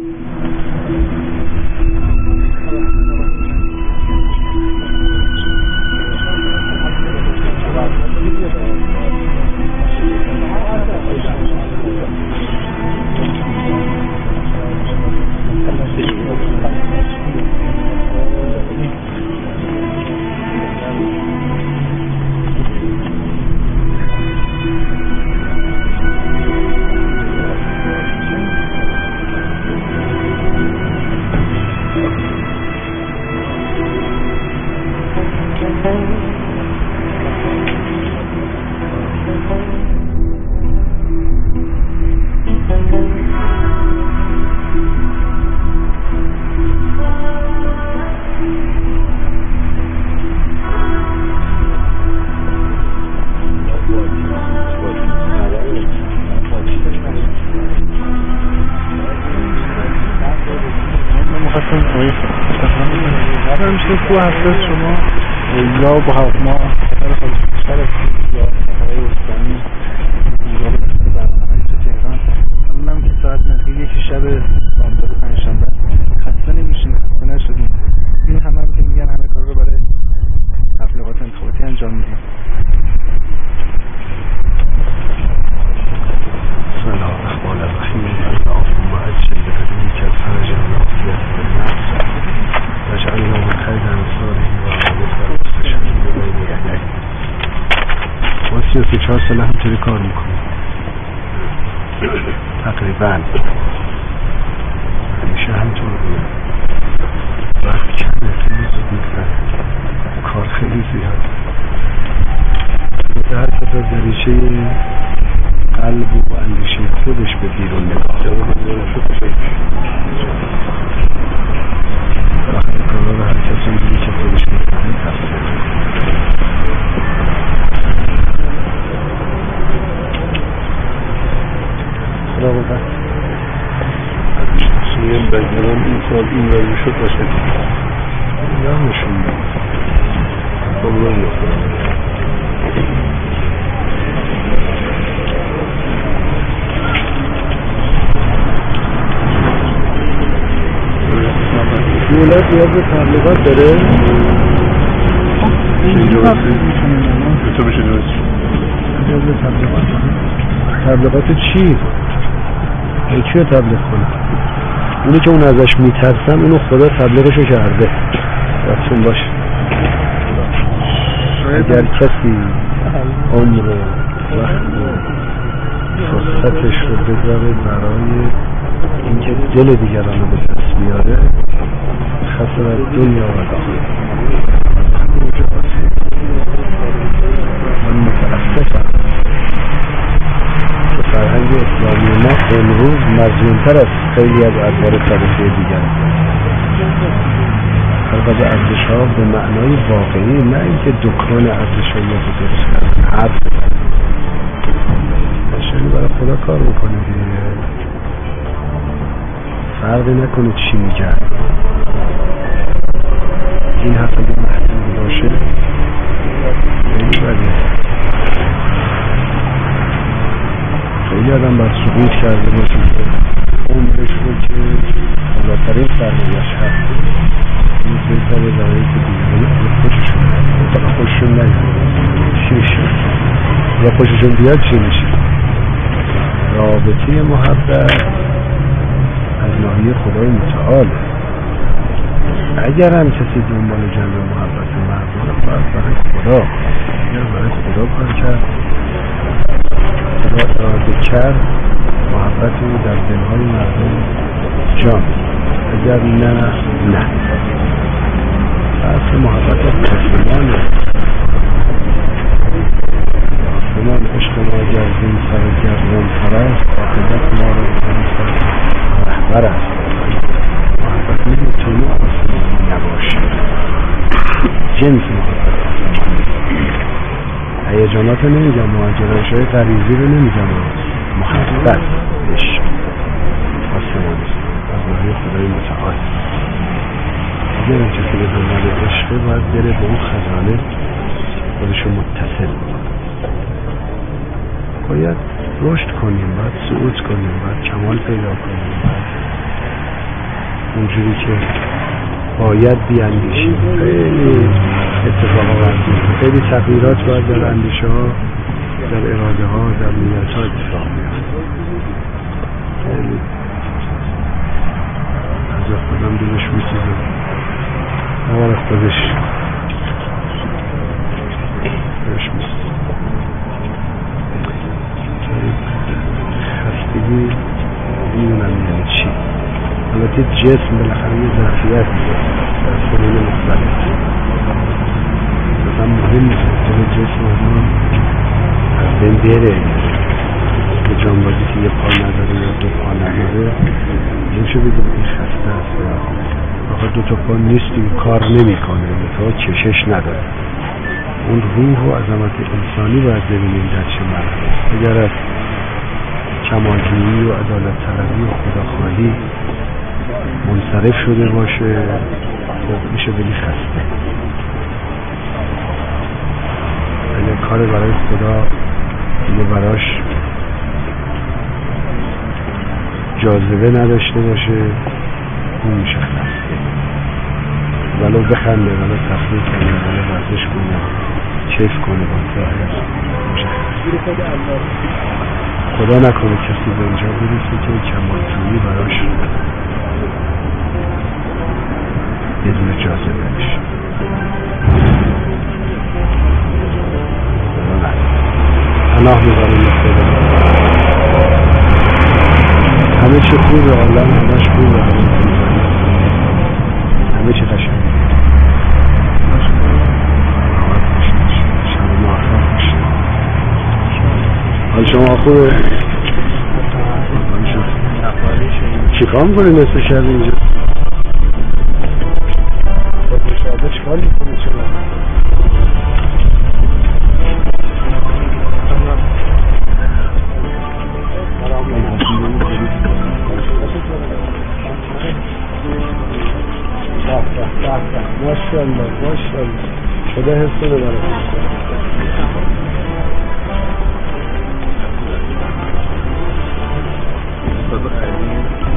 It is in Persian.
Mm-hmm. میشه تو هفته شما. یا با هواپیما چهار ساله همطوری کار می‌کنم تقریبا. همیشه همطور بوده وقت کمه خیلی کار خیلی زیاد. در تا دریچه قلب و اندیشه خودش به بیرون نگاه وقتی کارا رو هر کسی میگه که خودش می‌فهمه تصمیم خدا بودن شخصیم بگرم این سال این ولی شد باشه یادشون خب رو دولت نیاز به تبلیغات داره تو بشه درست نیاز به تبلیغات داره تبلیغات چی؟ یکی رو تبلیغ کنه اونی که اون ازش میترسم اونو خدا تبلیغشو کرده. یادتون باشه اگر کسی عمر وقت فرصتش رو بذاره برای اینکه دل دیگران رو به دست بیاره خسر از دنیا و مزیونتر از خیلی از ادوار تاریخی دیگر. البته ارزش ها به معنای واقعی نه اینکه دکان ارزش های رو درست کردن حرف بشری برای خدا کار بکنه دیگه. فرقی نکنه چی میگن این حرف اگه محدود باشه خیلی بده. خیلی آدم باید سقوط کرده باشه. خوششون نیاد یا خوششون بیاد چی میشه رابطه محبت از ناحیه خدای متعال اگر هم کسی دنبال جمع محبت مردم باید برای خدا اگر برای خدا کار کرد خدا اراده کرد محبت او در دلهای مردم جان اگر نه نه اصل محبت آسمانه آسمان عشق ما گردون سر گردون پرست عاقبت ما رو رهبر است. محبت نمی‌تونه آسمانی نباشه جنس محبت آسمانی هیجانات نمیگم مهاجرش های غریزی رو نمیگم. محبت عشق آسمانی از ناحیه خدای متعال. این کسی به دنبال عشقه باید بره به اون خزانه خودشو متصل باید رشد کنیم باید صعود کنیم باید کمال پیدا کنیم باید اونجوری که باید بیاندیشیم. خیلی اتفاقا خیلی تغییرات باید در اندیشه ها در اراده ها در نیت ها اتفاق بیفته خیلی. از خودم دلش میسوزه. اول خودش. خستگی می‌دونم یعنی چی. البته جسم بالاخره یه ظرفیت در سنین مختلف. مثلا مهم نیست. که جسم آدم از بین بره. به جانبازی که یه پا نداره یا دو پا نداره. بگیم این آخه دو تا پا نیستی کار نمی‌کنه. تا کشش نداره. اون روح و عظمت انسانی باید ببینیم در چه مرحله اگر از کمالجویی و عدالت طلبی و خداخواهی منصرف شده باشه خب میشه بگی خسته. اگر کار برای خدا دیگه براش جاذبه نداشته باشه میشه خسته ولو بخنده ولو تفریح کنه ولو ورزش کنه کیف کنه با ظاهر خدا نکنه کسی به اینجا برسه که کمالجویی براش یه دونه جاذبه بشه. پناه می‌بریم خدا. همه چه خوبه عالم همش خوبه همه چه قشنگ شب موفق باشه حال شما خوبه. چیکار می‌کنی نصف شب اینجا؟ چیکار می‌کنی شما ماشاءالله ماشاءالله. خدا حفظ ことない。